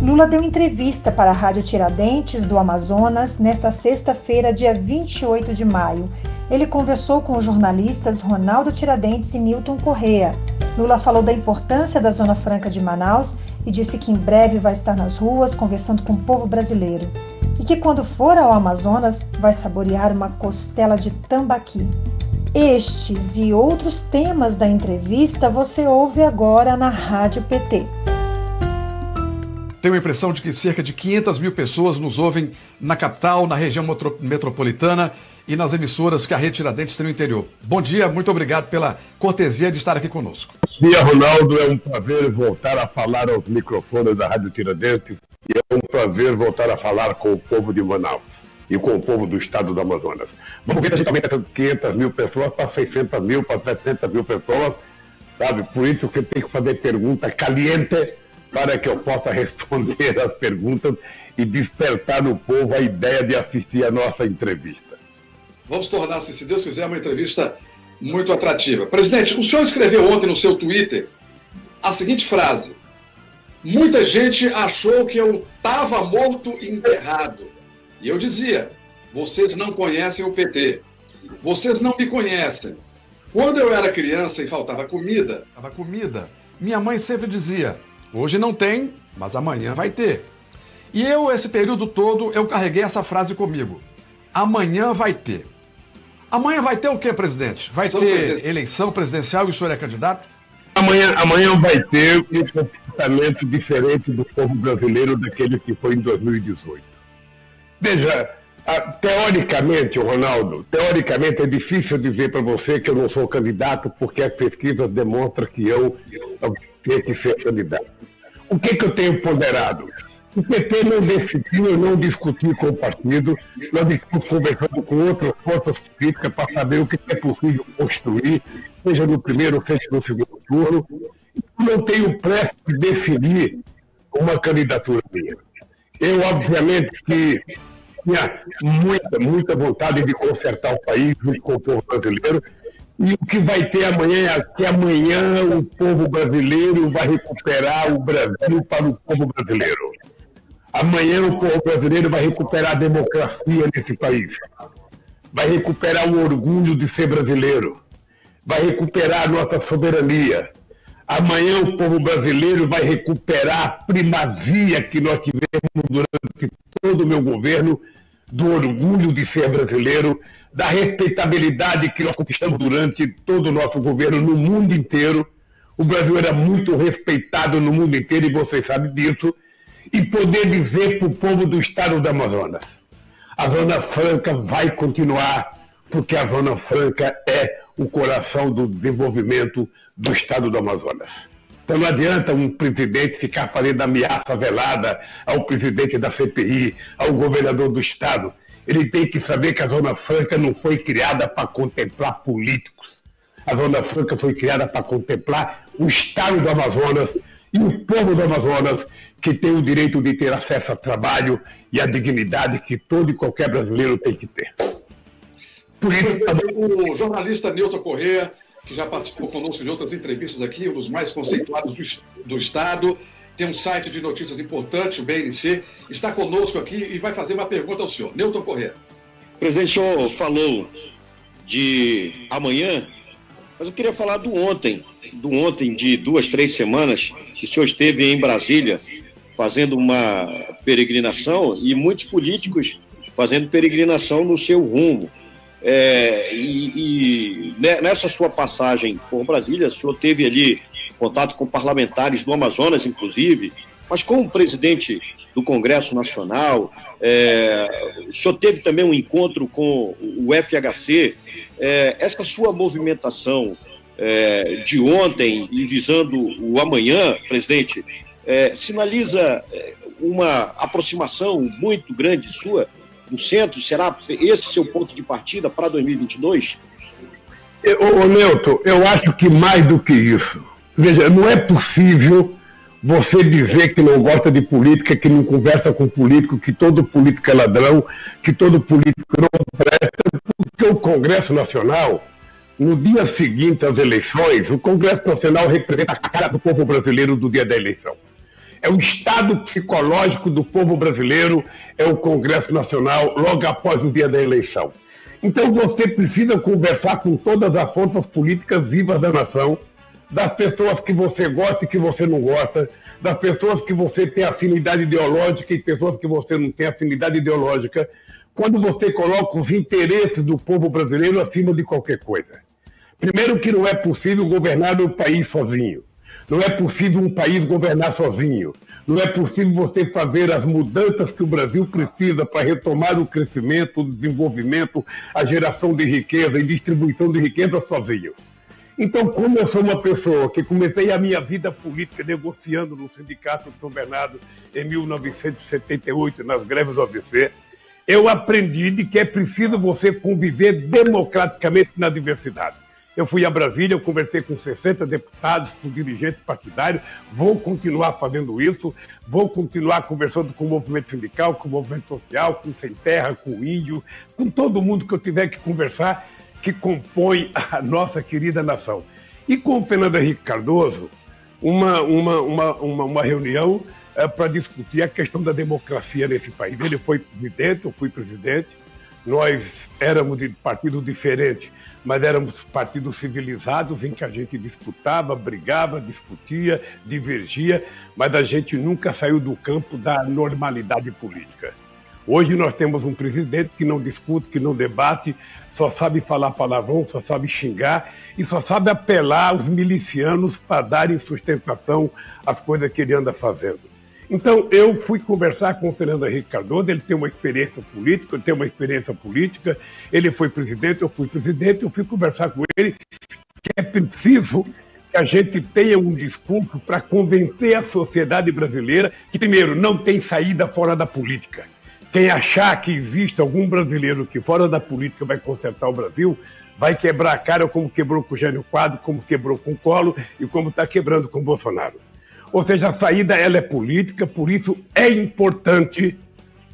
Lula deu entrevista para a Rádio Tiradentes do Amazonas nesta sexta-feira, dia 28 de maio. Ele conversou com os jornalistas Ronaldo Tiradentes e Newton Correa. Lula falou da importância da Zona Franca de Manaus e disse que em breve vai estar nas ruas conversando com o povo brasileiro. E que quando for ao Amazonas vai saborear uma costela de tambaqui. Estes e outros temas da entrevista você ouve agora na Rádio PT. Tenho a impressão de que cerca de 500 mil pessoas nos ouvem na capital, na região metropolitana e nas emissoras que a Rede Tiradentes tem no interior. Bom dia, muito obrigado pela cortesia de estar aqui conosco. Dia, Ronaldo. É um prazer voltar a falar aos microfones da Rádio Tiradentes e é um prazer voltar a falar com o povo de Manaus e com o povo do estado do Amazonas. Vamos ver se aumenta essas 500 mil pessoas para 600 mil, para 700 mil pessoas, sabe? Por isso você tem que fazer pergunta caliente para que eu possa responder as perguntas e despertar no povo a ideia de assistir a nossa entrevista. Vamos tornar, se Deus quiser, uma entrevista muito atrativa. Presidente, o senhor escreveu ontem no seu Twitter a seguinte frase: Muita gente achou que eu estava morto e enterrado. E eu dizia: vocês não conhecem o PT. Vocês não me conhecem. Quando eu era criança e faltava comida, faltava comida, minha mãe sempre dizia: hoje não tem, mas amanhã vai ter. E eu, esse período todo, eu carreguei essa frase comigo: amanhã vai ter. Amanhã vai ter o quê, presidente? Vai ter presidente. eleição presidencial e o senhor é candidato? Amanhã, amanhã vai ter um comportamento diferente do povo brasileiro daquele que foi em 2018. Veja, teoricamente, Ronaldo, teoricamente é difícil dizer para você que eu não sou candidato, porque as pesquisas demonstram que eu que ser candidato. O que, que eu tenho ponderado? O PT não decidiu, não discutiu com o partido, nós estamos conversando com outras forças políticas para saber o que é possível construir, seja no primeiro, seja no segundo turno. Não tenho pressa de definir uma candidatura minha. Eu, obviamente, que tinha muita, muita vontade de consertar o país junto com o povo brasileiro. E o que vai ter amanhã é que amanhã o povo brasileiro vai recuperar o Brasil para o povo brasileiro. Amanhã o povo brasileiro vai recuperar a democracia nesse país. Vai recuperar o orgulho de ser brasileiro. Vai recuperar a nossa soberania. Amanhã o povo brasileiro vai recuperar a primazia que nós tivemos durante todo o meu governo, do orgulho de ser brasileiro, da respeitabilidade que nós conquistamos durante todo o nosso governo no mundo inteiro. O Brasil era muito respeitado no mundo inteiro e vocês sabem disso. E poder dizer para o povo do estado do Amazonas: a Zona Franca vai continuar, porque a Zona Franca é o coração do desenvolvimento do estado do Amazonas. Então não adianta um presidente ficar fazendo ameaça velada ao presidente da CPI, ao governador do estado. Ele tem que saber que a Zona Franca não foi criada para contemplar políticos. A Zona Franca foi criada para contemplar o estado do Amazonas e o povo do Amazonas, que tem o direito de ter acesso a trabalho e a dignidade que todo e qualquer brasileiro tem que ter. Por isso, o jornalista Nilton Corrêa que já participou conosco de outras entrevistas aqui, um dos mais conceituados do, do Estado, tem um site de notícias importante, o BNC, está conosco aqui e vai fazer uma pergunta ao senhor. Newton Corrêa. Presidente, o senhor falou de amanhã, mas eu queria falar do ontem, do ontem de duas, três semanas, que o senhor esteve em Brasília fazendo uma peregrinação e muitos políticos fazendo peregrinação no seu rumo. É, e, e, nessa sua passagem por Brasília, o senhor teve ali contato com parlamentares do Amazonas, inclusive, mas como presidente do Congresso Nacional, é, o senhor teve também um encontro com o FHC. É, essa sua movimentação é, de ontem e visando o amanhã, presidente, é, sinaliza é, uma aproximação muito grande sua no centro? Será esse seu ponto de partida para 2022? Ô, Leuto, eu acho que mais do que isso. Veja, não é possível você dizer que não gosta de política, que não conversa com político, que todo político é ladrão, que todo político não presta, porque o Congresso Nacional, no dia seguinte às eleições, o Congresso Nacional representa a cara do povo brasileiro do dia da eleição. É o estado psicológico do povo brasileiro, é o Congresso Nacional logo após o dia da eleição. Então você precisa conversar com todas as forças políticas vivas da nação, das pessoas que você gosta e que você não gosta, das pessoas que você tem afinidade ideológica e pessoas que você não tem afinidade ideológica, quando você coloca os interesses do povo brasileiro acima de qualquer coisa. Primeiro que não é possível governar o país sozinho. Não é possível um país governar sozinho. Não é possível você fazer as mudanças que o Brasil precisa para retomar o crescimento, o desenvolvimento, a geração de riqueza e distribuição de riqueza sozinho. Então, como eu sou uma pessoa que comecei a minha vida política negociando no Sindicato de São Bernardo em 1978, nas greves do ABC, eu aprendi de que é preciso você conviver democraticamente na diversidade. Eu fui a Brasília, eu conversei com 60 deputados, com dirigentes partidários, vou continuar fazendo isso, vou continuar conversando com o movimento sindical, com o movimento social, com o Sem Terra, com o Índio, com todo mundo que eu tiver que conversar, que compõe a nossa querida nação. E com o Fernando Henrique Cardoso, uma, uma, uma, uma, uma reunião é, para discutir a questão da democracia nesse país. Ele foi presidente, eu fui presidente, nós éramos de partidos diferentes, mas éramos partidos civilizados em que a gente disputava, brigava, discutia, divergia, mas a gente nunca saiu do campo da normalidade política. Hoje nós temos um presidente que não discute, que não debate, só sabe falar palavrão, só sabe xingar e só sabe apelar aos milicianos para darem sustentação às coisas que ele anda fazendo. Então, eu fui conversar com o Fernando Henrique Cardoso, ele tem uma experiência política, eu tenho uma experiência política, ele foi presidente, eu fui presidente, eu fui conversar com ele que é preciso que a gente tenha um discurso para convencer a sociedade brasileira que, primeiro, não tem saída fora da política. Quem achar que existe algum brasileiro que fora da política vai consertar o Brasil, vai quebrar a cara como quebrou com o Gênio Quadro, como quebrou com o Colo e como está quebrando com o Bolsonaro. Ou seja, a saída ela é política, por isso é importante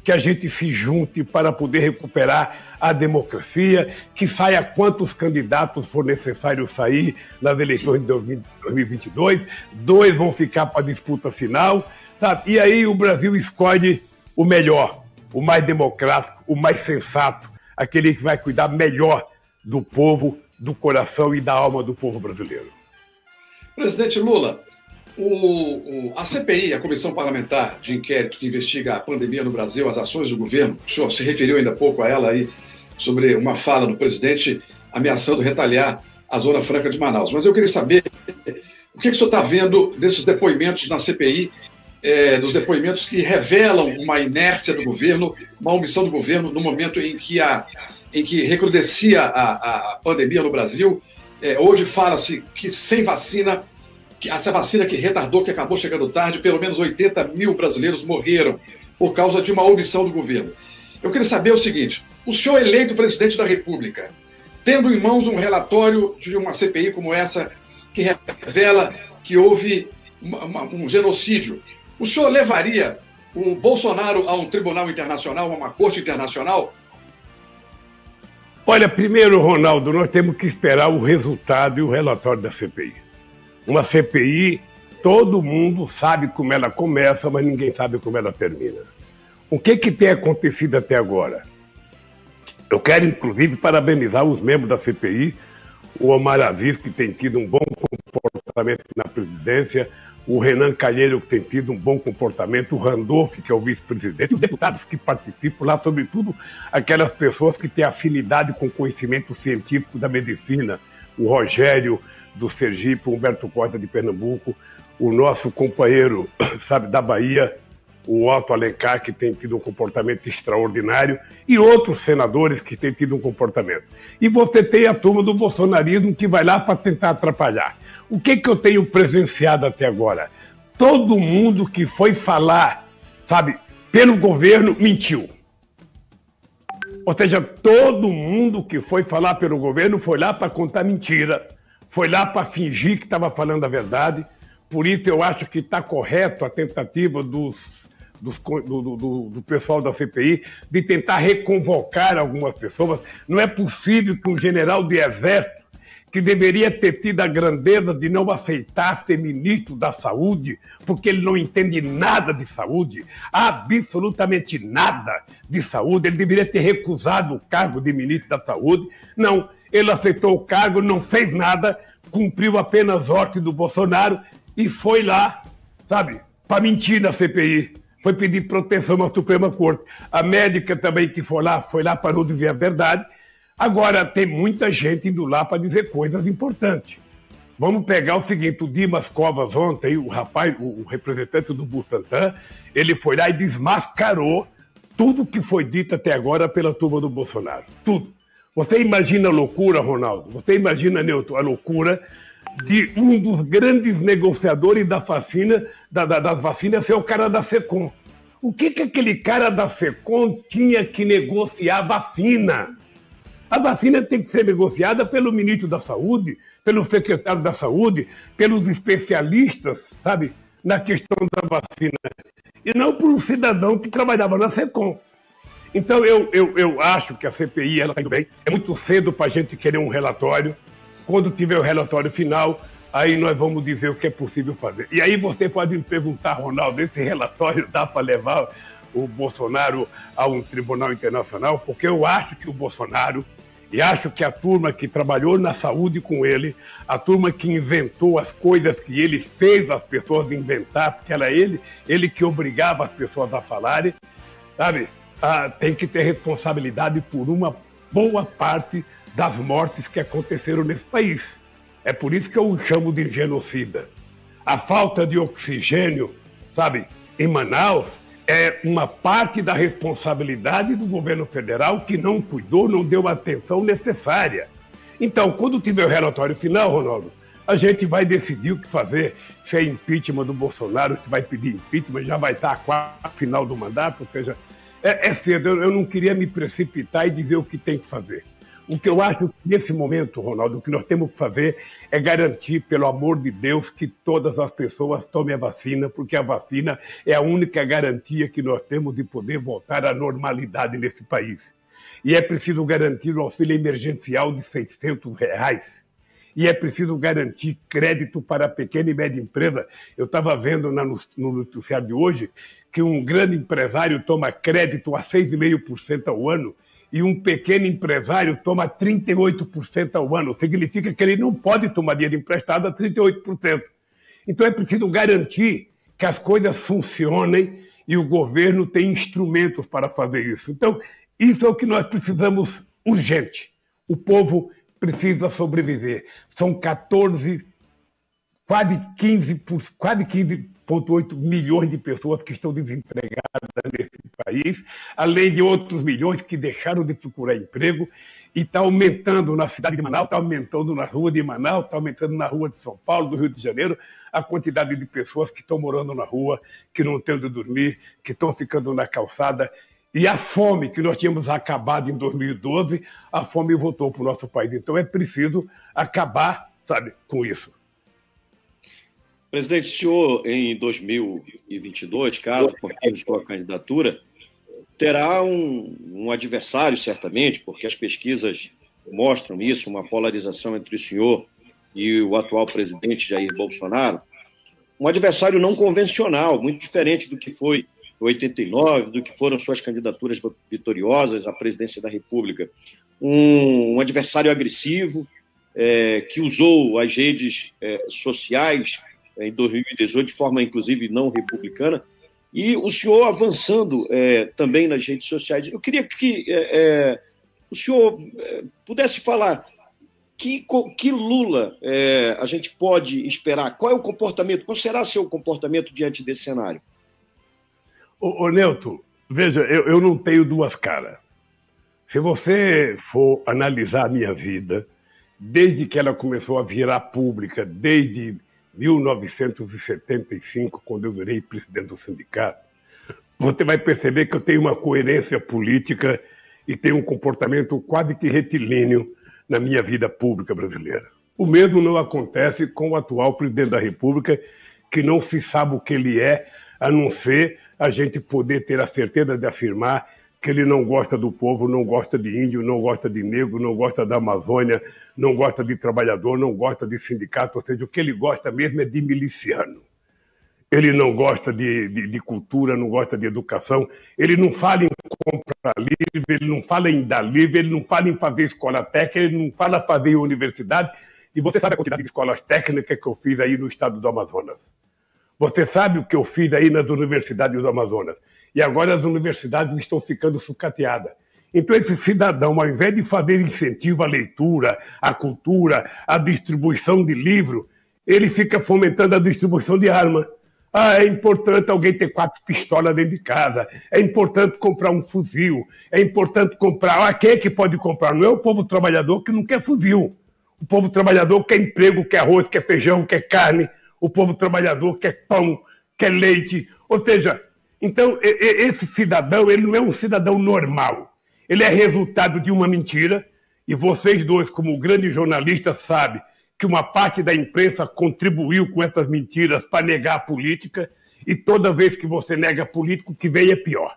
que a gente se junte para poder recuperar a democracia, que saia quantos candidatos for necessário sair nas eleições de 2022, dois vão ficar para a disputa final, tá? e aí o Brasil escolhe o melhor, o mais democrático, o mais sensato, aquele que vai cuidar melhor do povo, do coração e da alma do povo brasileiro. Presidente Lula, o, o, a CPI, a Comissão Parlamentar de Inquérito que investiga a pandemia no Brasil, as ações do governo, o senhor se referiu ainda há pouco a ela aí, sobre uma fala do presidente ameaçando retalhar a Zona Franca de Manaus. Mas eu queria saber o que, que o senhor está vendo desses depoimentos na CPI, é, dos depoimentos que revelam uma inércia do governo, uma omissão do governo no momento em que, a, em que recrudescia a, a pandemia no Brasil. É, hoje fala-se que sem vacina essa vacina que retardou, que acabou chegando tarde, pelo menos 80 mil brasileiros morreram por causa de uma omissão do governo. Eu queria saber o seguinte: o senhor eleito presidente da República, tendo em mãos um relatório de uma CPI como essa, que revela que houve uma, uma, um genocídio, o senhor levaria o Bolsonaro a um tribunal internacional, a uma corte internacional? Olha, primeiro, Ronaldo, nós temos que esperar o resultado e o relatório da CPI. Uma CPI, todo mundo sabe como ela começa, mas ninguém sabe como ela termina. O que, que tem acontecido até agora? Eu quero, inclusive, parabenizar os membros da CPI, o Omar Aziz, que tem tido um bom comportamento na presidência, o Renan Calheiro, que tem tido um bom comportamento, o Randolph, que é o vice-presidente, os deputados que participam lá, sobretudo aquelas pessoas que têm afinidade com o conhecimento científico da medicina, o Rogério do Sergipe, o Humberto Costa de Pernambuco, o nosso companheiro, sabe, da Bahia, o Otto Alencar, que tem tido um comportamento extraordinário, e outros senadores que têm tido um comportamento. E você tem a turma do bolsonarismo que vai lá para tentar atrapalhar. O que, que eu tenho presenciado até agora? Todo mundo que foi falar, sabe, pelo governo, mentiu. Ou seja, todo mundo que foi falar pelo governo foi lá para contar mentira, foi lá para fingir que estava falando a verdade. Por isso eu acho que está correto a tentativa dos, do, do, do, pessoal da CPI de tentar reconvocar algumas pessoas. Não é possível que um general de exército que deveria ter tido a grandeza de não aceitar ser ministro da Saúde, porque ele não entende nada de saúde, absolutamente nada de saúde. Ele deveria ter recusado o cargo de ministro da Saúde. Não, ele aceitou o cargo, não fez nada, cumpriu apenas ordem do Bolsonaro e foi lá, sabe, para mentir na CPI. Foi pedir proteção à Suprema Corte. A médica também que foi lá, foi lá para não dizer a verdade. Agora, tem muita gente indo lá para dizer coisas importantes. Vamos pegar o seguinte: o Dimas Covas, ontem, o rapaz, o representante do Butantan, ele foi lá e desmascarou tudo que foi dito até agora pela turma do Bolsonaro. Tudo. Você imagina a loucura, Ronaldo? Você imagina, Newton, a loucura de um dos grandes negociadores da vacina, da, da, das vacinas ser o cara da SECOM. O que, que aquele cara da SECOM tinha que negociar vacina? A vacina tem que ser negociada pelo ministro da Saúde, pelo secretário da Saúde, pelos especialistas, sabe, na questão da vacina. E não por um cidadão que trabalhava na SECOM. Então, eu, eu, eu acho que a CPI ela está indo bem. É muito cedo para a gente querer um relatório. Quando tiver o relatório final, aí nós vamos dizer o que é possível fazer. E aí você pode me perguntar, Ronaldo, esse relatório dá para levar o Bolsonaro a um tribunal internacional? Porque eu acho que o Bolsonaro, e acho que a turma que trabalhou na saúde com ele, a turma que inventou as coisas que ele fez as pessoas inventar, porque era ele, ele que obrigava as pessoas a falarem, sabe? Ah, tem que ter responsabilidade por uma boa parte das mortes que aconteceram nesse país. É por isso que eu o chamo de genocida. A falta de oxigênio, sabe, em Manaus, é uma parte da responsabilidade do governo federal que não cuidou, não deu a atenção necessária. Então, quando tiver o relatório final, Ronaldo, a gente vai decidir o que fazer. Se é impeachment do Bolsonaro, se vai pedir impeachment, já vai estar a final do mandato, ou seja, é, é cedo. Eu, eu não queria me precipitar e dizer o que tem que fazer. O que eu acho que nesse momento, Ronaldo, o que nós temos que fazer é garantir, pelo amor de Deus, que todas as pessoas tomem a vacina, porque a vacina é a única garantia que nós temos de poder voltar à normalidade nesse país. E é preciso garantir o auxílio emergencial de 600 reais. E é preciso garantir crédito para a pequena e média empresa. Eu estava vendo no, no noticiário de hoje que um grande empresário toma crédito a 6,5% ao ano e um pequeno empresário toma 38% ao ano. Significa que ele não pode tomar dinheiro emprestado a 38%. Então é preciso garantir que as coisas funcionem e o governo tem instrumentos para fazer isso. Então, isso é o que nós precisamos urgente. O povo precisa sobreviver. São 14, quase 15, quase 15 1,8 milhões de pessoas que estão desempregadas nesse país, além de outros milhões que deixaram de procurar emprego e está aumentando na cidade de Manaus, está aumentando na rua de Manaus, está aumentando na rua de São Paulo, do Rio de Janeiro, a quantidade de pessoas que estão morando na rua, que não têm onde dormir, que estão ficando na calçada. E a fome que nós tínhamos acabado em 2012, a fome voltou para o nosso país. Então é preciso acabar, sabe, com isso. Presidente, o senhor, em 2022, caso confirme sua candidatura, terá um, um, adversário, certamente, porque as pesquisas mostram isso, uma polarização entre o senhor e o atual presidente Jair Bolsonaro, um adversário não convencional, muito diferente do que foi 89, do que foram suas candidaturas vitoriosas à presidência da República. Um, um adversário agressivo, é, que usou as redes é, sociais em 2018, de forma inclusive não republicana, e o senhor avançando é, também nas redes sociais. Eu queria que é, é o senhor é, pudesse falar que, que Lula é, a gente pode esperar? Qual é o comportamento? Qual será seu comportamento diante desse cenário? Ô, ô veja, eu, eu não tenho duas caras. Se você for analisar a minha vida, desde que ela começou a virar pública, desde 1975, quando eu virei presidente do sindicato, você vai perceber que eu tenho uma coerência política e tenho um comportamento quase que retilíneo na minha vida pública brasileira. O mesmo não acontece com o atual presidente da República, que não se sabe o que ele é, a não ser a gente poder ter a certeza de afirmar que ele não gosta do povo, não gosta de índio, não gosta de negro, não gosta da Amazônia, não gosta de trabalhador, não gosta de sindicato, ou seja, o que ele gosta mesmo é de miliciano. Ele não gosta de, de, de cultura, não gosta de educação, ele não fala em comprar livre, ele não fala em dar livre, ele não fala em fazer escola técnica, ele não fala fazer universidade. E você sabe a quantidade de escolas técnicas que eu fiz aí no estado do Amazonas. Você sabe o que eu fiz aí nas universidades do Amazonas. E agora as universidades estão ficando sucateadas. Então, esse cidadão, ao invés de fazer incentivo à leitura, à cultura, à distribuição de livro, ele fica fomentando a distribuição de arma. Ah, é importante alguém ter quatro pistolas dentro de casa. É importante comprar um fuzil. É importante comprar. Ah, quem é que pode comprar? Não é o povo trabalhador que não quer fuzil. O povo trabalhador quer emprego, quer arroz, quer feijão, quer carne. O povo trabalhador quer pão, quer leite. Ou seja, então, esse cidadão, ele não é um cidadão normal. Ele é resultado de uma mentira, e vocês dois, como grandes jornalistas, sabem que uma parte da imprensa contribuiu com essas mentiras para negar a política, e toda vez que você nega político, o que vem é pior.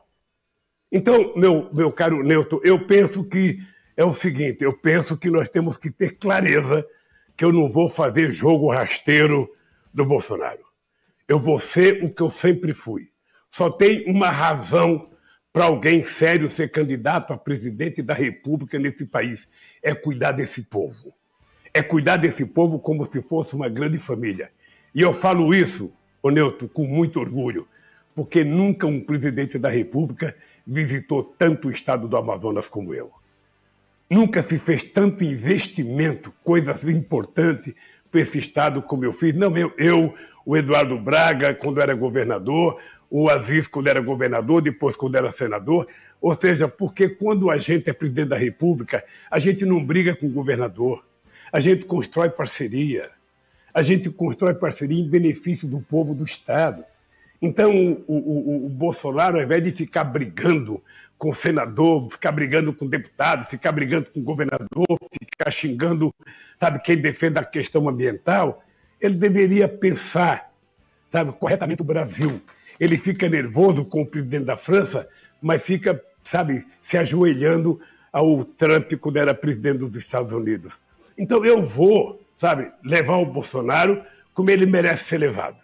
Então, meu, meu caro Newton, eu penso que é o seguinte: eu penso que nós temos que ter clareza que eu não vou fazer jogo rasteiro do Bolsonaro. Eu vou ser o que eu sempre fui só tem uma razão para alguém sério ser candidato a presidente da República nesse país: é cuidar desse povo. É cuidar desse povo como se fosse uma grande família. E eu falo isso, ô Neuto, com muito orgulho, porque nunca um presidente da República visitou tanto o estado do Amazonas como eu. Nunca se fez tanto investimento, coisas importantes para esse estado como eu fiz. Não, eu, eu, o Eduardo Braga, quando era governador, o Aziz quando era governador, depois quando era senador. Ou seja, porque quando a gente é presidente da República, a gente não briga com o governador, a gente constrói parceria, a gente constrói parceria em benefício do povo do Estado. Então, o, o, o Bolsonaro, ao invés de ficar brigando com o senador, ficar brigando com o deputado, ficar brigando com o governador, ficar xingando, sabe, quem defende a questão ambiental, ele deveria pensar, sabe, corretamente o Brasil ele fica nervoso com o presidente da França, mas fica, sabe, se ajoelhando ao Trump quando era presidente dos Estados Unidos. Então eu vou, sabe, levar o Bolsonaro como ele merece ser levado.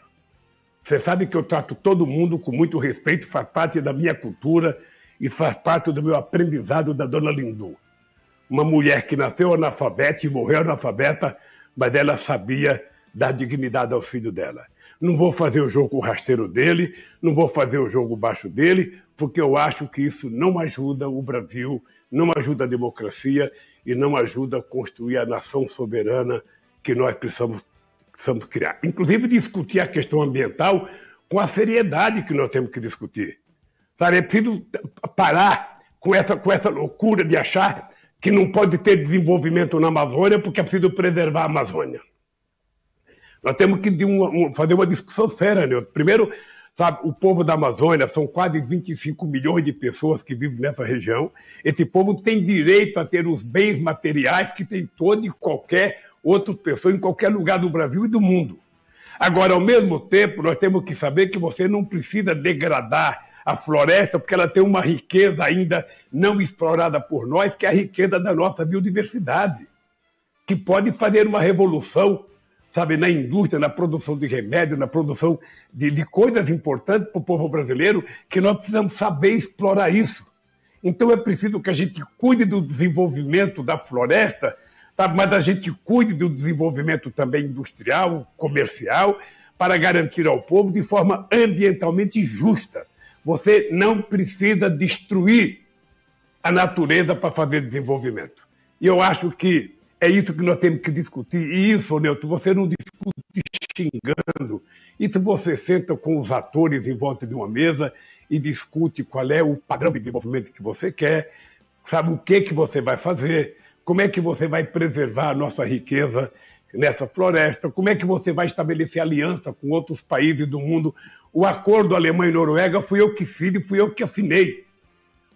Você sabe que eu trato todo mundo com muito respeito, faz parte da minha cultura e faz parte do meu aprendizado da dona Lindu. Uma mulher que nasceu analfabeta e morreu analfabeta, mas ela sabia dar dignidade ao filho dela. Não vou fazer o jogo rasteiro dele, não vou fazer o jogo baixo dele, porque eu acho que isso não ajuda o Brasil, não ajuda a democracia e não ajuda a construir a nação soberana que nós precisamos, precisamos criar. Inclusive, discutir a questão ambiental com a seriedade que nós temos que discutir. Sabe? É preciso parar com essa, com essa loucura de achar que não pode ter desenvolvimento na Amazônia porque é preciso preservar a Amazônia. Nós temos que fazer uma discussão séria, né? Primeiro, sabe, o povo da Amazônia são quase 25 milhões de pessoas que vivem nessa região. Esse povo tem direito a ter os bens materiais que tem todo e qualquer outra pessoa em qualquer lugar do Brasil e do mundo. Agora, ao mesmo tempo, nós temos que saber que você não precisa degradar a floresta, porque ela tem uma riqueza ainda não explorada por nós, que é a riqueza da nossa biodiversidade, que pode fazer uma revolução sabe, na indústria, na produção de remédio, na produção de, de coisas importantes para o povo brasileiro, que nós precisamos saber explorar isso. Então é preciso que a gente cuide do desenvolvimento da floresta, sabe, mas a gente cuide do desenvolvimento também industrial, comercial, para garantir ao povo de forma ambientalmente justa. Você não precisa destruir a natureza para fazer desenvolvimento. E eu acho que é isso que nós temos que discutir. E isso, Neto, você não discute xingando. Isso você senta com os atores em volta de uma mesa e discute qual é o padrão de desenvolvimento que você quer, sabe o que, que você vai fazer, como é que você vai preservar a nossa riqueza nessa floresta, como é que você vai estabelecer aliança com outros países do mundo. O acordo Alemanha e Noruega fui eu que fiz e fui eu que assinei.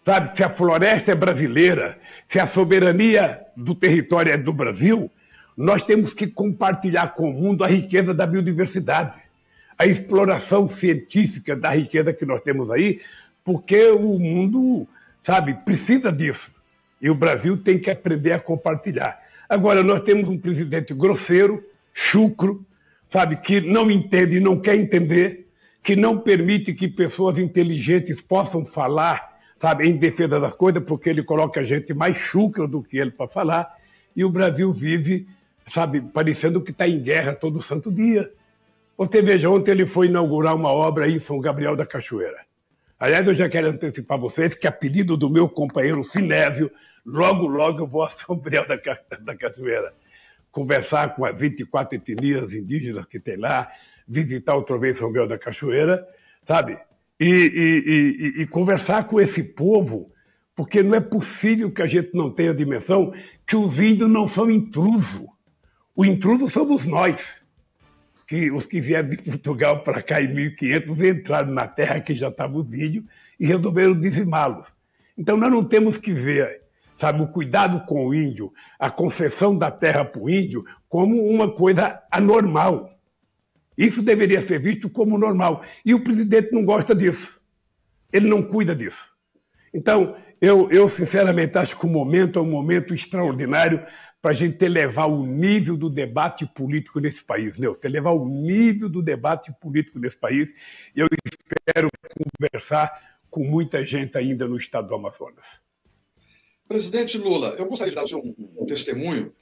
Sabe, se a floresta é brasileira, se a soberania do território é do Brasil, nós temos que compartilhar com o mundo a riqueza da biodiversidade, a exploração científica da riqueza que nós temos aí, porque o mundo sabe, precisa disso. E o Brasil tem que aprender a compartilhar. Agora, nós temos um presidente grosseiro, chucro, sabe, que não entende e não quer entender, que não permite que pessoas inteligentes possam falar, sabe, em defesa das coisas, porque ele coloca a gente mais chucra do que ele para falar, e o Brasil vive, sabe, parecendo que está em guerra todo santo dia. Você veja, ontem ele foi inaugurar uma obra aí em São Gabriel da Cachoeira. Aliás, eu já quero antecipar vocês que, a pedido do meu companheiro Sinésio, logo, logo eu vou a São Gabriel da, da Cachoeira conversar com as 24 etnias indígenas que tem lá, visitar outra vez São Gabriel da Cachoeira, sabe? E, e, e, e, conversar com esse povo, porque não é possível que a gente não tenha a dimensão que os índios não são intruso. O intruso somos nós que os que vieram de Portugal para cá em 1500 entraram na terra que já estava os índios e resolveram dizimá-los. Então nós não temos que ver, sabe, o cuidado com o índio, a concessão da terra para o índio como uma coisa anormal. Isso deveria ser visto como normal. E o presidente não gosta disso. Ele não cuida disso. Então, eu, eu sinceramente acho que o momento é um momento extraordinário para a gente elevar o nível do debate político nesse país, né? elevar o nível do debate político nesse país. E eu espero conversar com muita gente ainda no estado do Amazonas. Presidente Lula, eu gostaria de dar um, um testemunho.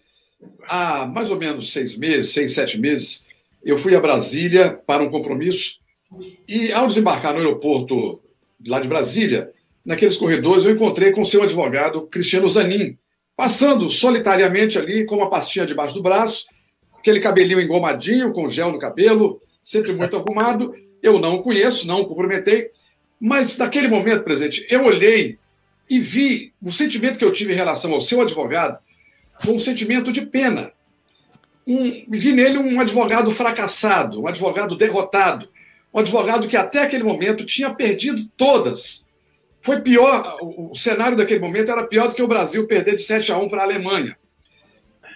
Há mais ou menos seis meses, seis, sete meses, eu fui a Brasília para um compromisso e, ao desembarcar no aeroporto lá de Brasília, naqueles corredores, eu encontrei com seu advogado Cristiano Zanin, passando solitariamente ali com uma pastinha debaixo do braço, aquele cabelinho engomadinho, com gel no cabelo, sempre muito arrumado. Eu não o conheço, não o cumprimentei, mas naquele momento, presidente, eu olhei e vi o sentimento que eu tive em relação ao seu advogado foi um sentimento de pena. Um, vi nele um advogado fracassado, um advogado derrotado, um advogado que até aquele momento tinha perdido todas foi pior, o, o cenário daquele momento era pior do que o Brasil perder de 7 a 1 para a Alemanha.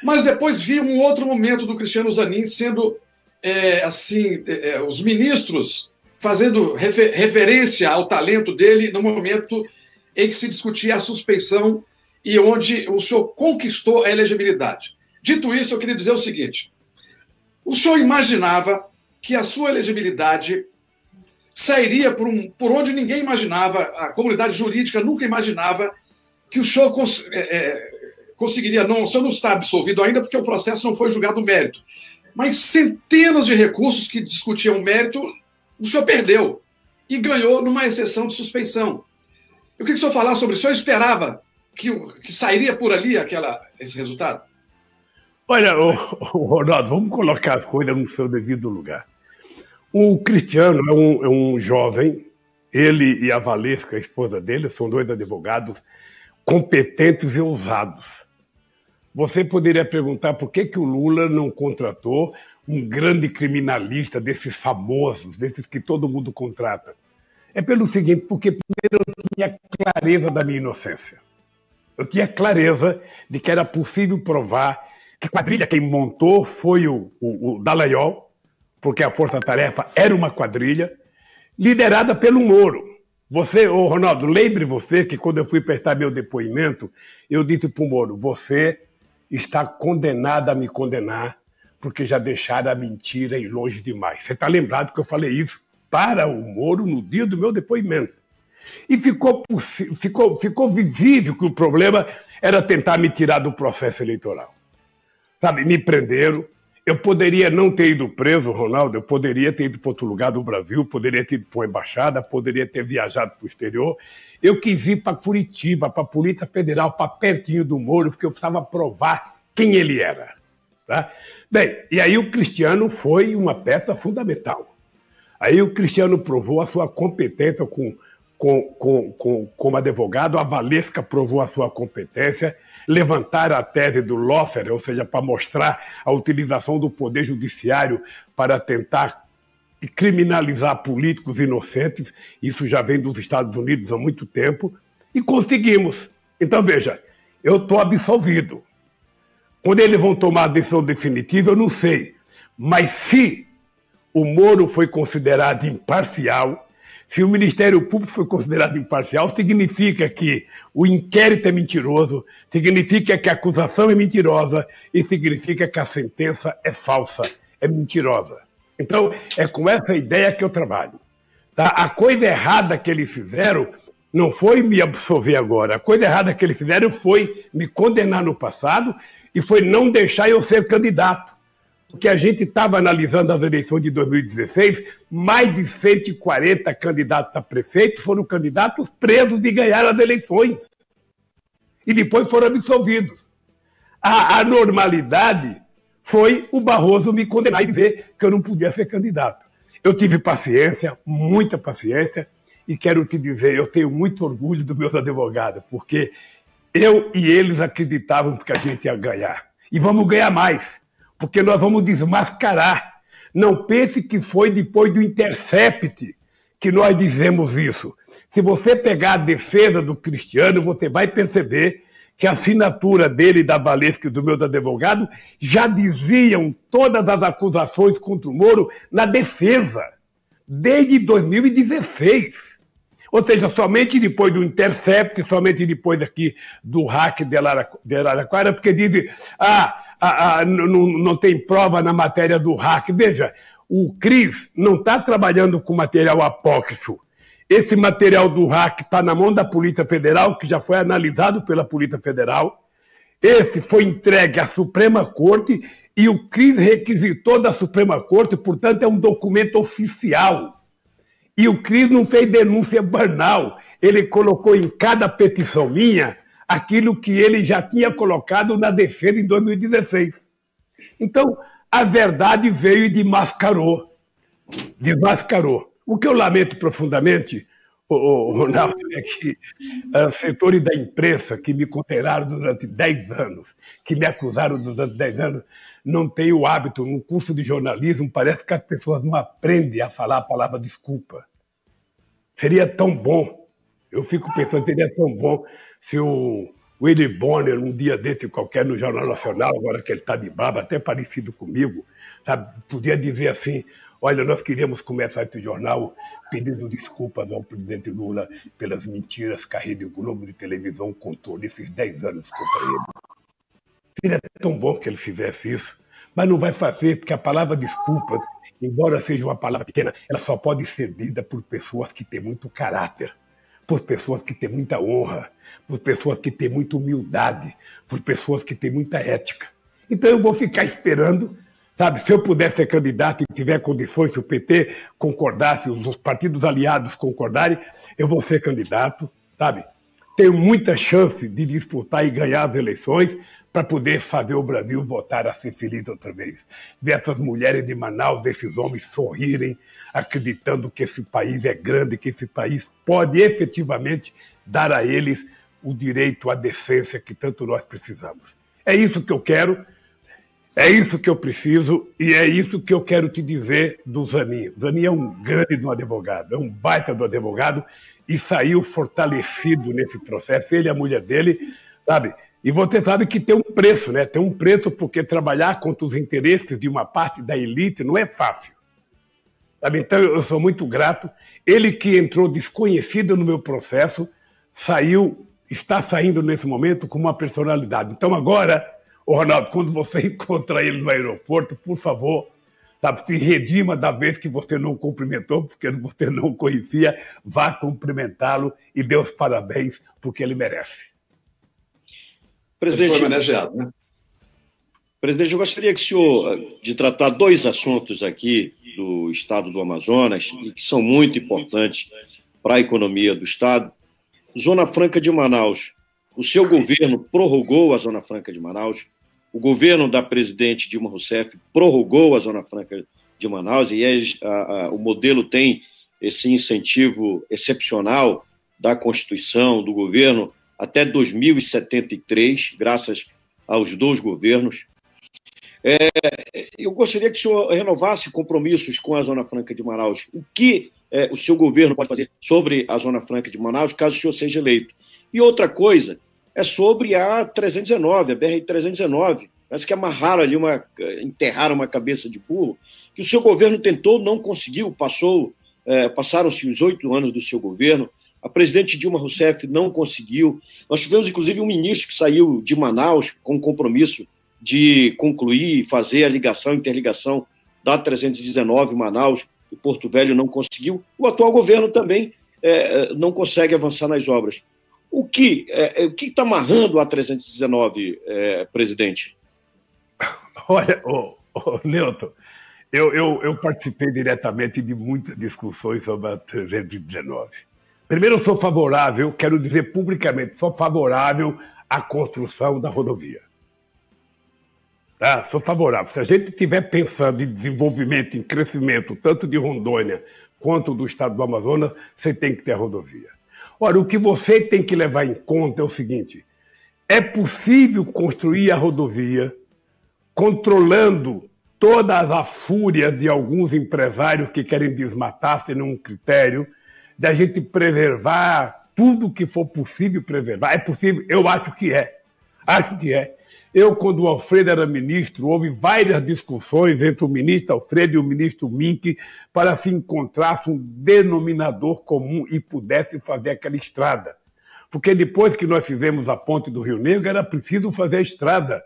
Mas depois vi um outro momento do Cristiano Zanin sendo é, assim, é, é, os ministros fazendo refer referência ao talento dele no momento em que se discutia a suspeição e onde o senhor conquistou a elegibilidade. Dito isso, eu queria dizer o seguinte: o senhor imaginava que a sua elegibilidade sairia por, um, por onde ninguém imaginava, a comunidade jurídica nunca imaginava que o senhor cons, é, é, conseguiria. Não, o senhor não está absolvido ainda porque o processo não foi julgado mérito. Mas centenas de recursos que discutiam mérito, o senhor perdeu e ganhou numa exceção de suspeição. Eu queria que o senhor falasse sobre isso. O senhor esperava que, que sairia por ali aquela, esse resultado? Olha, o Ronaldo, vamos colocar as coisas no seu devido lugar. O Cristiano é um, é um jovem, ele e a Valesca, a esposa dele, são dois advogados competentes e ousados. Você poderia perguntar por que, que o Lula não contratou um grande criminalista desses famosos, desses que todo mundo contrata. É pelo seguinte, porque primeiro eu tinha clareza da minha inocência. Eu tinha clareza de que era possível provar que quadrilha quem montou foi o, o, o porque a Força Tarefa era uma quadrilha, liderada pelo Moro. Você, ô Ronaldo, lembre você que quando eu fui prestar meu depoimento, eu disse para o Moro: você está condenado a me condenar, porque já deixaram a mentira ir longe demais. Você está lembrado que eu falei isso para o Moro no dia do meu depoimento. E ficou, ficou, ficou visível que o problema era tentar me tirar do processo eleitoral. Sabe, me prenderam, eu poderia não ter ido preso, Ronaldo, eu poderia ter ido para outro lugar do Brasil, poderia ter ido para uma embaixada, poderia ter viajado para o exterior. Eu quis ir para Curitiba, para a Polícia Federal, para pertinho do Moro, porque eu precisava provar quem ele era. Tá? Bem, e aí o Cristiano foi uma peça fundamental. Aí o Cristiano provou a sua competência com, com, com, com, como advogado, a Valesca provou a sua competência, levantar a tese do Loffer, ou seja, para mostrar a utilização do poder judiciário para tentar criminalizar políticos inocentes, isso já vem dos Estados Unidos há muito tempo, e conseguimos. Então, veja, eu estou absolvido. Quando eles vão tomar a decisão definitiva, eu não sei. Mas se o Moro foi considerado imparcial, Se o Ministério Público foi considerado imparcial, significa que o inquérito é mentiroso, significa que a acusação é mentirosa e significa que a sentença é falsa, é mentirosa. Então, é com essa ideia que eu trabalho. Tá? A coisa errada que eles fizeram não foi me absolver agora. A coisa errada que eles fizeram foi me condenar no passado e foi não deixar eu ser candidato. Porque a gente estava analisando as eleições de 2016, mais de 140 candidatos a prefeito foram candidatos presos de ganhar as eleições. E depois foram absolvidos. A anormalidade foi o Barroso me condenar e dizer que eu não podia ser candidato. Eu tive paciência, muita paciência, e quero te dizer, eu tenho muito orgulho dos meus advogados, porque eu e eles acreditavam que a gente ia ganhar. E vamos ganhar mais, porque nós vamos desmascarar. Não pense que foi depois do Intercept que nós dizemos isso. Se você pegar a defesa do Cristiano, você vai perceber que a assinatura dele, da Valesca e do meu advogado, já diziam todas as acusações contra o Moro na defesa, desde 2016. Ou seja, somente depois do Intercept, somente depois aqui do hack de Araraquara, porque dizem, ah, ah não, não tem prova na matéria do hack. Veja, o CRIS não está trabalhando com material apócrifo. Esse material do hack está na mão da Polícia Federal, que já foi analisado pela Polícia Federal. Esse foi entregue à Suprema Corte e o CRIS requisitou da Suprema Corte, portanto, é um documento oficial. E o Cris não fez denúncia banal. Ele colocou em cada petição minha aquilo que ele já tinha colocado na defesa em 2016. Então, a verdade veio e desmascarou. Desmascarou. O que eu lamento profundamente, Ronaldo, é que uh, setores da imprensa que me condenaram durante 10 anos, que me acusaram durante 10 anos, não têm o hábito, no curso de jornalismo, parece que as pessoas não aprendem a falar a palavra desculpa. Seria tão bom, eu fico pensando, seria tão bom se o Willy Bonner, um dia desse qualquer no Jornal Nacional, agora que ele está de baba, até parecido comigo, sabe, podia dizer assim: olha, nós queríamos começar esse jornal pedindo desculpas ao presidente Lula pelas mentiras que a Rede Globo de televisão contou nesses 10 anos contra ele. Seria tão bom que ele fizesse isso mas não vai fazer, porque a palavra desculpas, embora seja uma palavra pequena, ela só pode ser dita por pessoas que têm muito caráter, por pessoas que têm muita honra, por pessoas que têm muita humildade, por pessoas que têm muita ética. Então eu vou ficar esperando, sabe? Se eu puder ser candidato e tiver condições, se o PT concordasse, os partidos aliados concordarem, eu vou ser candidato, sabe? Tenho muita chance de disputar e ganhar as eleições, para poder fazer o Brasil voltar a ser feliz outra vez. Ver essas mulheres de Manaus, esses homens sorrirem, acreditando que esse país é grande, que esse país pode efetivamente dar a eles o direito à decência que tanto nós precisamos. É isso que eu quero, é isso que eu preciso e é isso que eu quero te dizer do Zanin. Zanin é um grande do advogado, é um baita do advogado e saiu fortalecido nesse processo. Ele e a mulher dele, sabe? E você sabe que tem um preço, né? Tem um preço porque trabalhar contra os interesses de uma parte da elite não é fácil. Sabe? Então eu sou muito grato. Ele que entrou desconhecido no meu processo, saiu, está saindo nesse momento com uma personalidade. Então agora, o Ronaldo, quando você encontra ele no aeroporto, por favor, sabe, se redima da vez que você não cumprimentou, porque você não conhecia, vá cumprimentá-lo e dê os parabéns, porque ele merece. Presidente, Ele foi homenageado, né? Presidente, eu gostaria que o senhor eh, de tratar dois assuntos aqui do estado do Amazonas e que são muito importantes para a economia do estado. Zona Franca de Manaus. O seu governo prorrogou a Zona Franca de Manaus. O governo da presidente Dilma Rousseff prorrogou a Zona Franca de Manaus e é, a, a, o modelo tem esse incentivo excepcional da Constituição, do governo, até 2073, graças aos dois governos. É, eu gostaria que o senhor renovasse compromissos com a Zona Franca de Manaus. O que é, o seu governo pode fazer sobre a Zona Franca de Manaus, caso o senhor seja eleito? E outra coisa é sobre a 319, a BR-319. Parece que amarraram ali, uma, enterraram uma cabeça de burro, que o seu governo tentou, não conseguiu, passou é, passaram-se os oito anos do seu governo, a presidente Dilma Rousseff não conseguiu. Nós tivemos, inclusive, um ministro que saiu de Manaus com o compromisso de concluir fazer a ligação, interligação da 319 Manaus e Porto Velho não conseguiu. O atual governo também é, não consegue avançar nas obras. O que é, é o que está amarrando a 319, é, presidente? Olha, ô, ô, Newton, eu, eu, eu participei diretamente de muitas discussões sobre a 319. Primeiro, eu sou favorável, quero dizer publicamente, sou favorável à construção da rodovia. Tá? Sou favorável. Se a gente estiver pensando em desenvolvimento, em crescimento, tanto de Rondônia quanto do estado do Amazonas, você tem que ter rodovia. Ora, o que você tem que levar em conta é o seguinte: é possível construir a rodovia controlando toda a fúria de alguns empresários que querem desmatar sem nenhum critério, da gente preservar tudo que for possível preservar. É possível? Eu acho que é. Acho que é. Eu, quando o Alfredo era ministro, houve várias discussões entre o ministro Alfredo e o ministro Mink para se encontrasse um denominador comum e pudesse fazer aquela estrada. Porque depois que nós fizemos a ponte do Rio Negro, era preciso fazer a estrada.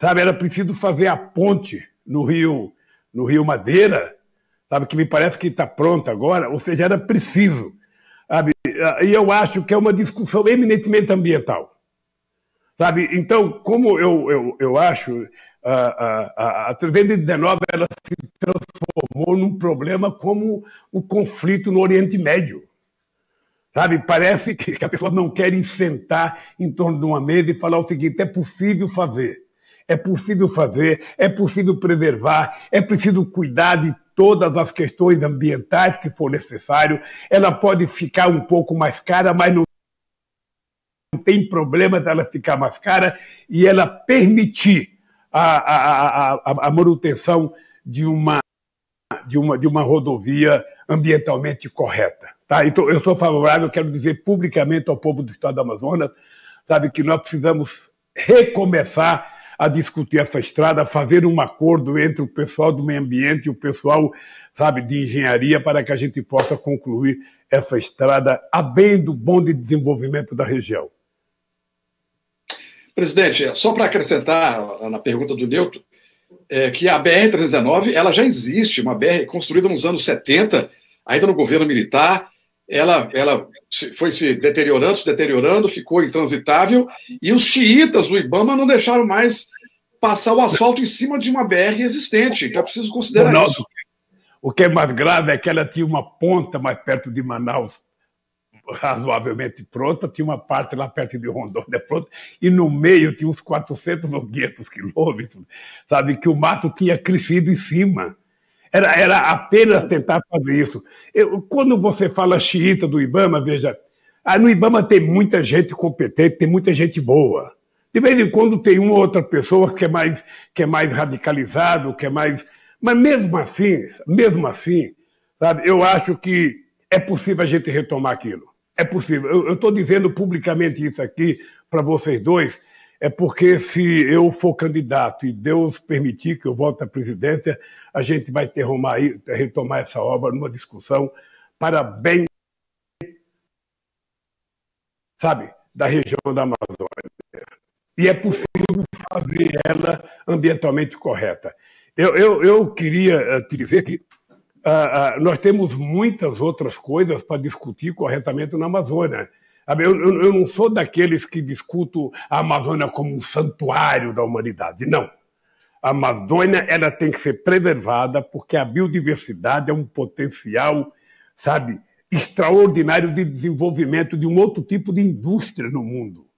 Sabe, era preciso fazer a ponte no Rio, no Rio Madeira, sabe, que me parece que está pronta agora, ou seja, era preciso. Sabe? E eu acho que é uma discussão eminentemente ambiental. Sabe? Então, como eu, eu, eu acho, a, a, a 319 ela se transformou num problema como o conflito no Oriente Médio. Sabe, parece que as pessoas não querem sentar em torno de uma mesa e falar o seguinte: é possível fazer é possível fazer, é possível preservar, é preciso cuidar de todas as questões ambientais que for necessário. Ela pode ficar um pouco mais cara, mas não tem problema dela ficar mais cara e ela permitir a, a, a, a manutenção de uma, de, uma, de uma rodovia ambientalmente correta. Tá? Então, eu sou favorável, quero dizer publicamente ao povo do Estado do Amazonas, sabe, que nós precisamos recomeçar a discutir essa estrada, fazer um acordo entre o pessoal do meio ambiente e o pessoal, sabe, de engenharia para que a gente possa concluir essa estrada a bem do bom de desenvolvimento da região. Presidente, só para acrescentar na pergunta do Newton, é que a BR-319 ela já existe, uma BR construída nos anos 70, ainda no governo militar, ela, ela foi se deteriorando, se deteriorando, ficou intransitável, e os xiitas do Ibama não deixaram mais passar o asfalto em cima de uma BR existente. Então é preciso considerar Ronaldo, isso. O que é mais grave é que ela tinha uma ponta mais perto de Manaus, razoavelmente pronta, tinha uma parte lá perto de Rondônia pronta, e no meio tinha uns 400 ou 500 quilômetros, sabe, que o mato tinha crescido em cima. Era, era apenas tentar fazer isso. Eu, quando você fala xiita do Ibama, veja, ah, no Ibama tem muita gente competente, tem muita gente boa. De vez em quando tem uma ou outra pessoa que é mais, que é mais radicalizado, que é mais. Mas mesmo assim, mesmo assim, sabe, eu acho que é possível a gente retomar aquilo. É possível. Eu estou dizendo publicamente isso aqui para vocês dois, é porque se eu for candidato e Deus permitir que eu volte à presidência, a gente vai retomar, retomar essa obra numa discussão para bem, sabe, da região da Amazônia. E é possível fazer ela ambientalmente correta. Eu, eu, eu queria eh, te dizer que uh, uh, nós temos muitas outras coisas para discutir corretamente na Amazônia. Eu, eu, eu não sou daqueles que discuto a Amazônia como um santuário da humanidade. Não. A Amazônia ela tem que ser preservada porque a biodiversidade é um potencial, sabe, extraordinário de desenvolvimento de um outro tipo de indústria no mundo.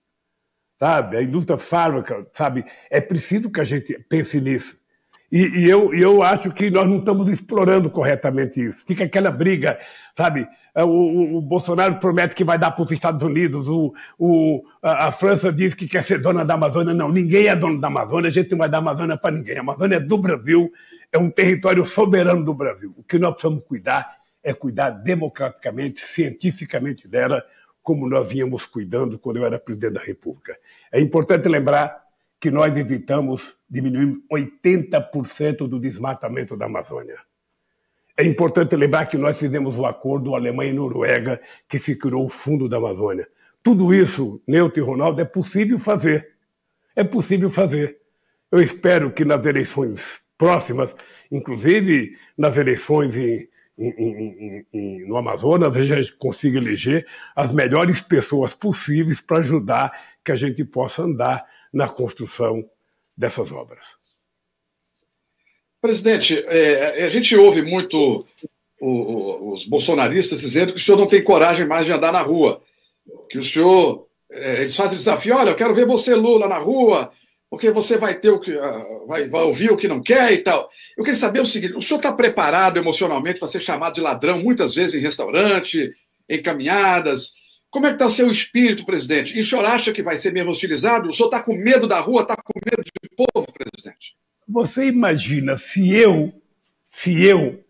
Sabe? A indústria fármaca, sabe? É preciso que a gente pense nisso. E, e eu, eu acho que nós não estamos explorando corretamente isso. Fica aquela briga, sabe? É, o, o, Bolsonaro promete que vai dar para os Estados Unidos, o, o, a, a, França diz que quer ser dona da Amazônia. Não, ninguém é dono da Amazônia, a gente não vai dar Amazônia para ninguém. A Amazônia é do Brasil, é um território soberano do Brasil. O que nós precisamos cuidar é cuidar democraticamente, cientificamente dela, como nós vínhamos cuidando quando eu era presidente da República. É importante lembrar que nós evitamos diminuir 80% do desmatamento da Amazônia. É importante lembrar que nós fizemos o um acordo Alemanha e Noruega, que se criou o Fundo da Amazônia. Tudo isso, Neuto e Ronaldo, é possível fazer. É possível fazer. Eu espero que nas eleições próximas, inclusive nas eleições em, em, em, no Amazonas, a gente consiga eleger as melhores pessoas possíveis para ajudar que a gente possa andar na construção dessas obras. Presidente, é, a gente ouve muito o, o, os bolsonaristas dizendo que o senhor não tem coragem mais de andar na rua, que o senhor. É, eles fazem desafio: olha, eu quero ver você, Lula, na rua, porque você vai ter o que. Uh, vai, vai ouvir o que não quer e tal. Eu queria saber o seguinte: o senhor está preparado emocionalmente para ser chamado de ladrão muitas vezes em restaurante, em caminhadas? Como é que está o seu espírito, presidente? E o senhor acha que vai ser mesmo hostilizado? O senhor está com medo da rua, está com medo de povo, presidente? Você imagina se eu, se eu,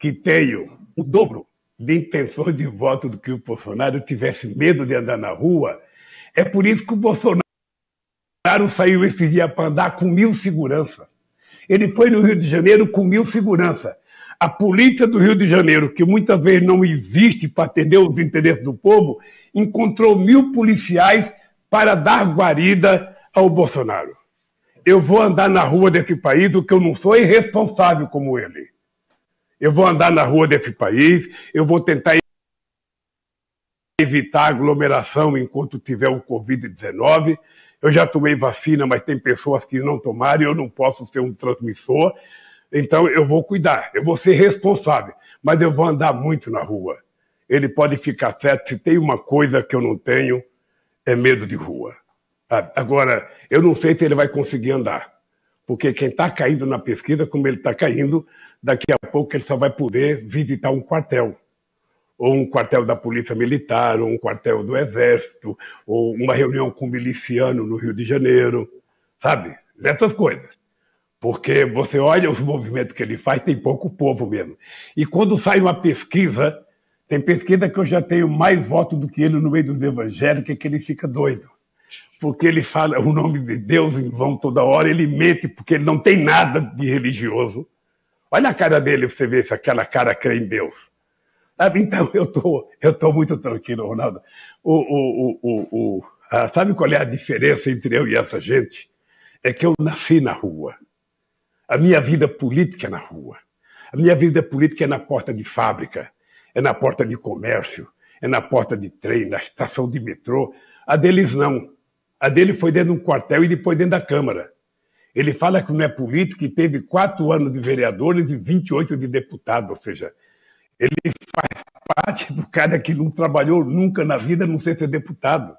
que tenho o dobro de intenções de voto do que o Bolsonaro, tivesse medo de andar na rua, é por isso que o Bolsonaro saiu esse dia para andar com mil segurança. Ele foi no Rio de Janeiro com mil segurança. A polícia do Rio de Janeiro, que muitas vezes não existe para atender os interesses do povo, encontrou mil policiais para dar guarida ao Bolsonaro. Eu vou andar na rua desse país, o que eu não sou irresponsável como ele. Eu vou andar na rua desse país, eu vou tentar evitar aglomeração enquanto tiver o Covid-19. Eu já tomei vacina, mas tem pessoas que não tomaram, eu não posso ser um transmissor. Então eu vou cuidar, eu vou ser responsável, mas eu vou andar muito na rua. Ele pode ficar certo, se tem uma coisa que eu não tenho, é medo de rua. Agora, eu não sei se ele vai conseguir andar, porque quem está caindo na pesquisa, como ele está caindo, daqui a pouco ele só vai poder visitar um quartel, ou um quartel da Polícia Militar, ou um quartel do Exército, ou uma reunião com um miliciano no Rio de Janeiro, sabe? Essas coisas. Porque você olha os movimentos que ele faz, tem pouco povo mesmo. E quando sai uma pesquisa, tem pesquisa que eu já tenho mais votos do que ele no meio dos evangélicos, que ele fica doido. Porque ele fala o nome de Deus em vão toda hora, ele mente porque ele não tem nada de religioso. Olha a cara dele, você vê se aquela cara crê em Deus. Então, eu tô, eu tô muito tranquilo, Ronaldo. O, o, o, o, a, sabe qual é a diferença entre eu e essa gente? É que eu nasci na rua. A minha vida política é na rua. A minha vida política é na porta de fábrica, é na porta de comércio, é na porta de trem, na estação de metrô. A deles não. A dele foi dentro de um quartel e depois dentro da Câmara. Ele fala que não é político e teve quatro anos de vereadores e 28 de deputado, ou seja, ele faz parte do cara que não trabalhou nunca na vida, não sei ser deputado.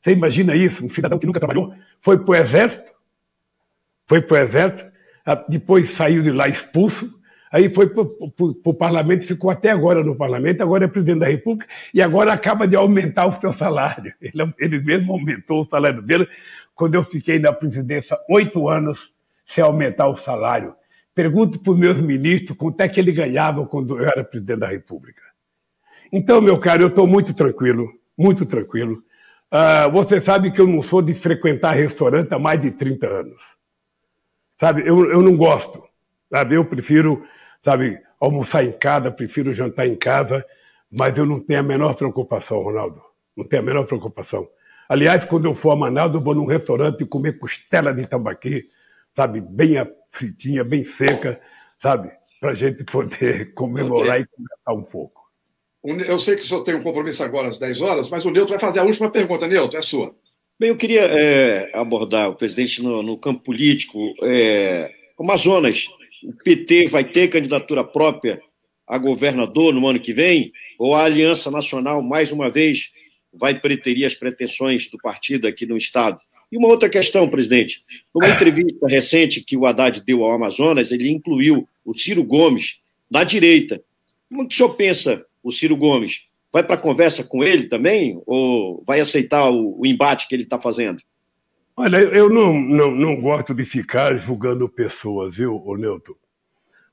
Você imagina isso? Um cidadão que nunca trabalhou, foi para o Exército, foi para o Exército, depois saiu de lá expulso, aí foi para o parlamento, ficou até agora no parlamento, agora é presidente da República, e agora acaba de aumentar o seu salário. Ele, ele mesmo aumentou o salário dele quando eu fiquei na presidência oito anos sem aumentar o salário. Pergunto para os meus ministros quanto é que ele ganhava quando eu era presidente da República. Então, meu caro, eu estou muito tranquilo, muito tranquilo. Uh, você sabe que eu não sou de frequentar restaurante há mais de 30 anos. Sabe, eu, eu não gosto. Sabe, eu prefiro, sabe, almoçar em casa, prefiro jantar em casa, mas eu não tenho a menor preocupação, Ronaldo. Não tenho a menor preocupação. Aliás, quando eu for a Manaus, eu vou num restaurante comer costela de tambaqui, sabe, bem fritinha, bem seca, sabe, para a gente poder comemorar okay. e conversar um pouco. Eu sei que o senhor tem um compromisso agora às 10 horas, mas o Nilton vai fazer a última pergunta. Nilton, é sua. Bem, eu queria é, abordar o presidente no, no campo político. É, Amazonas, o PT vai ter candidatura própria a governador no ano que vem? Ou a Aliança Nacional, mais uma vez, vai preterir as pretensões do partido aqui no Estado? E uma outra questão, presidente. Numa entrevista recente que o Haddad deu ao Amazonas, ele incluiu o Ciro Gomes da direita. Como que o senhor pensa, o Ciro Gomes? Vai para a conversa com ele também? Ou vai aceitar o, o embate que ele está fazendo? Olha, eu não, não, não gosto de ficar julgando pessoas, viu, Newton?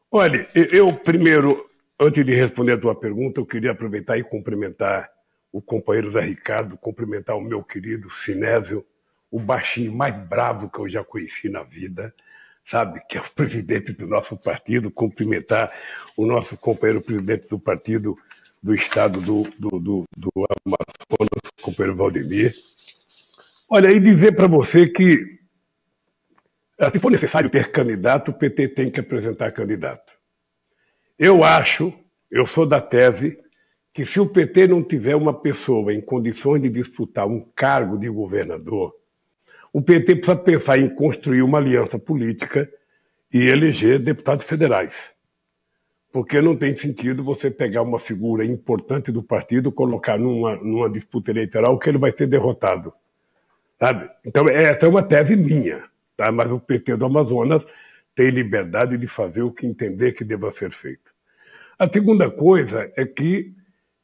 Olha, eu primeiro, antes de responder a tua pergunta, eu queria aproveitar e cumprimentar o companheiro Zé Ricardo, cumprimentar o meu querido Sinésio, o baixinho mais bravo que eu já conheci na vida, sabe, que é o presidente do nosso partido, cumprimentar o nosso companheiro presidente do partido do estado do, do, do, do Amazonas, o companheiro Valdemir. Olha, e dizer para você que, ah, se for necessário ter candidato, o PT tem que apresentar candidato. Eu acho, eu sou da tese, que se o PT não tiver uma pessoa em condições de disputar um cargo de governador, o PT precisa pensar em construir uma aliança política e eleger deputados federais. Porque não tem sentido você pegar uma figura importante do partido, colocar numa, numa disputa eleitoral que ele vai ser derrotado. Sabe? Então, essa é uma tese minha, tá? mas o PT do Amazonas tem liberdade de fazer o que entender que deva ser feito. A segunda coisa é que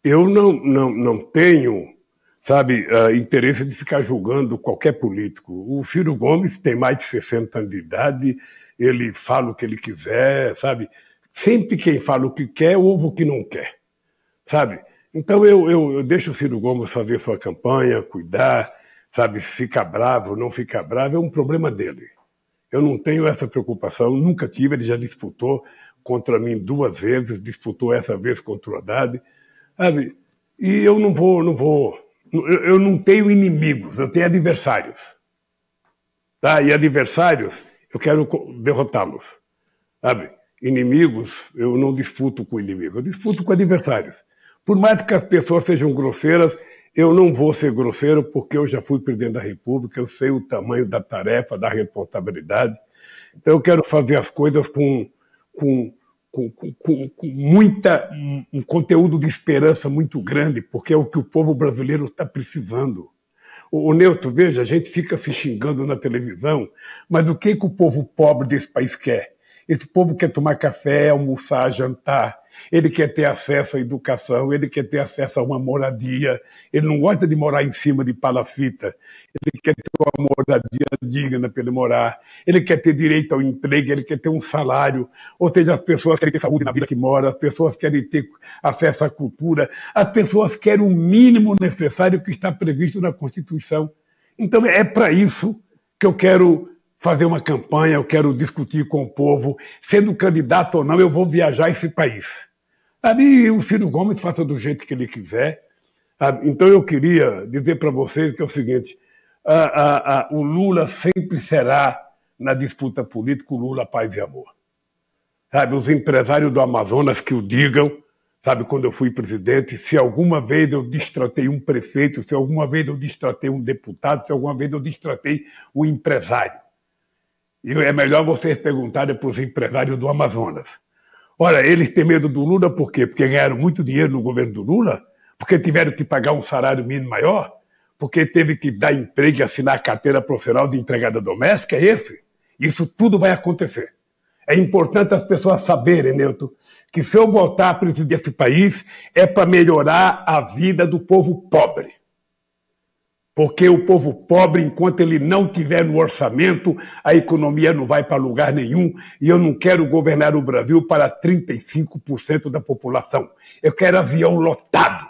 eu não, não, não tenho sabe, uh, interesse de ficar julgando qualquer político. O Ciro Gomes tem mais de 60 anos de idade, ele fala o que ele quiser, sabe? Sempre quem fala o que quer, ouve o que não quer, sabe? Então eu, eu, eu deixo o Ciro Gomes fazer sua campanha, cuidar, sabe? Ficar bravo, não ficar bravo, é um problema dele. Eu não tenho essa preocupação, nunca tive, ele já disputou contra mim duas vezes, disputou essa vez contra o Haddad, sabe? E eu não vou, não vou eu não tenho inimigos, eu tenho adversários. Tá? E adversários, eu quero derrotá-los. Sabe? Inimigos, eu não disputo com inimigos, eu disputo com adversários. Por mais que as pessoas sejam grosseiras, eu não vou ser grosseiro porque eu já fui presidente da República, eu sei o tamanho da tarefa, da responsabilidade. Então eu quero fazer as coisas com, com com, com, com muita, um, conteúdo de esperança muito grande, porque é o que o povo brasileiro está precisando. O, o Neuto, veja, a gente fica se xingando na televisão, mas do que, que o povo pobre desse país quer? Esse povo quer tomar café, almoçar, jantar. Ele quer ter acesso à educação, ele quer ter acesso a uma moradia. Ele não gosta de morar em cima de palafita. Ele quer ter uma moradia digna para ele morar. Ele quer ter direito ao emprego, ele quer ter um salário. Ou seja, as pessoas querem ter saúde na vida que mora, as pessoas querem ter acesso à cultura, as pessoas querem o mínimo necessário que está previsto na Constituição. Então é para isso que eu quero fazer uma campanha, eu quero discutir com o povo, sendo candidato ou não, eu vou viajar esse país. Ali o Ciro Gomes faça do jeito que ele quiser. Então eu queria dizer para vocês que é o seguinte: a, a, a, o Lula sempre será, na disputa política, o Lula paz e amor. Sabe, os empresários do Amazonas que o digam, sabe, quando eu fui presidente, se alguma vez eu distratei um prefeito, se alguma vez eu distratei um deputado, se alguma vez eu distratei um empresário. E é melhor vocês perguntarem para os empresários do Amazonas. Olha, eles têm medo do Lula por quê? Porque ganharam muito dinheiro no governo do Lula? Porque tiveram que pagar um salário mínimo maior? Porque teve que dar emprego e assinar a carteira profissional de empregada doméstica? É esse? Isso tudo vai acontecer. É importante as pessoas saberem, Neuto, que se eu voltar a presidir esse país é para melhorar a vida do povo pobre. Porque o povo pobre, enquanto ele não tiver no orçamento, a economia não vai para lugar nenhum. E eu não quero governar o Brasil para 35% da população. Eu quero avião lotado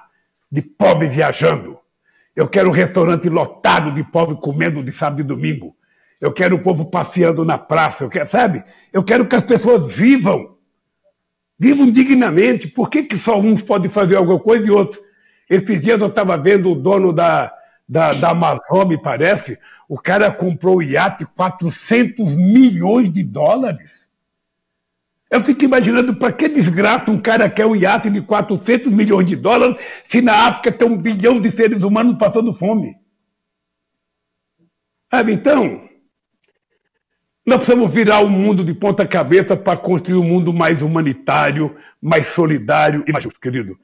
de pobre viajando. Eu quero restaurante lotado de pobre comendo de sábado e domingo. Eu quero o povo passeando na praça. Eu quero, sabe? Eu quero que as pessoas vivam. Vivam dignamente. Por que, que só uns podem fazer alguma coisa e outros? Esses dias eu estava vendo o dono da da, da Amazon, me parece, o cara comprou o iate 400 milhões de dólares. Eu fico imaginando para que desgraça um cara quer um iate de 400 milhões de dólares se na África tem um bilhão de seres humanos passando fome. Sabe, então, nós precisamos virar o mundo de ponta cabeça para construir um mundo mais humanitário, mais solidário e mais justo, querido.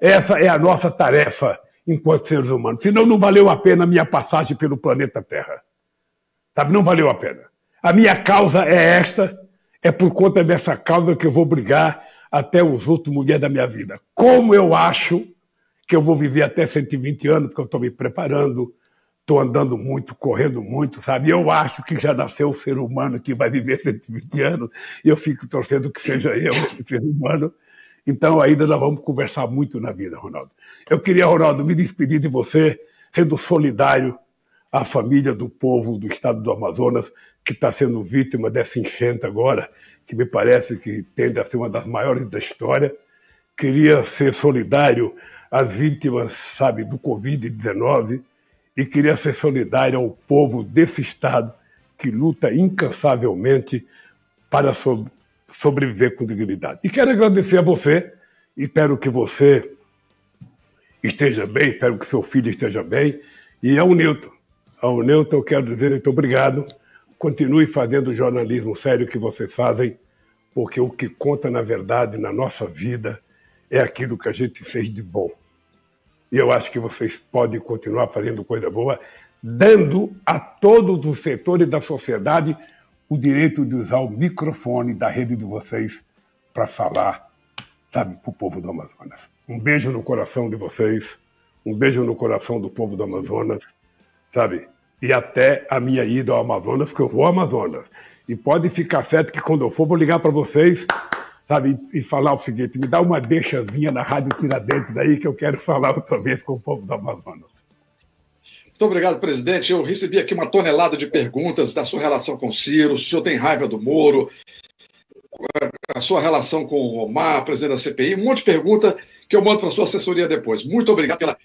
Essa é a nossa tarefa enquanto seres humanos. Senão não valeu a pena a minha passagem pelo planeta Terra. Sabe? Não valeu a pena. A minha causa é esta, é por conta dessa causa que eu vou brigar até os últimos dias da minha vida. Como eu acho que eu vou viver até 120 anos, porque eu estou me preparando, estou andando muito, correndo muito, sabe? Eu acho que já nasceu o ser humano que vai viver 120 anos, e eu fico torcendo que seja eu, esse ser humano. Então, ainda nós vamos conversar muito na vida, Ronaldo. Eu queria, Ronaldo, me despedir de você, sendo solidário à família do povo do estado do Amazonas, que está sendo vítima dessa enchente agora, que me parece que tende a ser uma das maiores da história. Queria ser solidário às vítimas, sabe, do Covid-19 e queria ser solidário ao povo desse estado que luta incansavelmente para sobreviver com dignidade. E quero agradecer a você, espero que você esteja bem, espero que seu filho esteja bem, e ao Newton. Ao Newton, quero dizer muito obrigado. Continue fazendo o jornalismo sério que vocês fazem, porque o que conta, na verdade, na nossa vida é aquilo que a gente fez de bom. E eu acho que vocês podem continuar fazendo coisa boa, dando a todos os setores da sociedade o direito de usar o microfone da rede de vocês para falar, sabe, para o povo do Amazonas. Um beijo no coração de vocês, um beijo no coração do povo do Amazonas, sabe? E até a minha ida ao Amazonas, que eu vou ao Amazonas. E pode ficar certo que quando eu for, vou ligar para vocês, sabe? E falar o seguinte: me dá uma deixazinha na Rádio Tiradentes aí que eu quero falar outra vez com o povo do Amazonas. Muito obrigado, presidente. Eu recebi aqui uma tonelada de perguntas da sua relação com o Ciro, o senhor tem raiva do Moro, a sua relação com o Omar, presidente da CPI, um monte de pergunta que eu mando para a sua assessoria depois. Muito obrigado pela,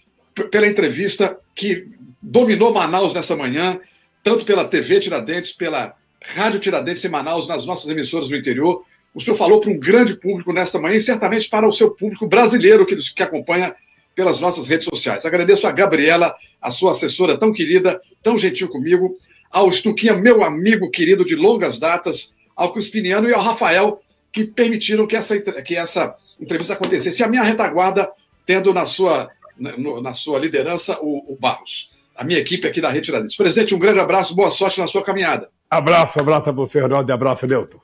pela entrevista que dominou Manaus nessa manhã, tanto pela TV Tiradentes, pela Rádio Tiradentes em Manaus, nas nossas emissoras no interior. O senhor falou para um grande público nesta manhã e certamente para o seu público brasileiro que, que acompanha pelas nossas redes sociais. Agradeço a Gabriela, a sua assessora tão querida, tão gentil comigo, ao Stuquinha, meu amigo querido de longas datas, ao Crispiniano e ao Rafael, que permitiram que essa, que essa entrevista acontecesse. E a minha retaguarda, tendo na sua, na, na sua liderança o, o, Barros, a minha equipe aqui da Rede Tiradentes. Presidente, um grande abraço, boa sorte na sua caminhada. Abraço, abraço a você, Ronaldo, e abraço, Leuto.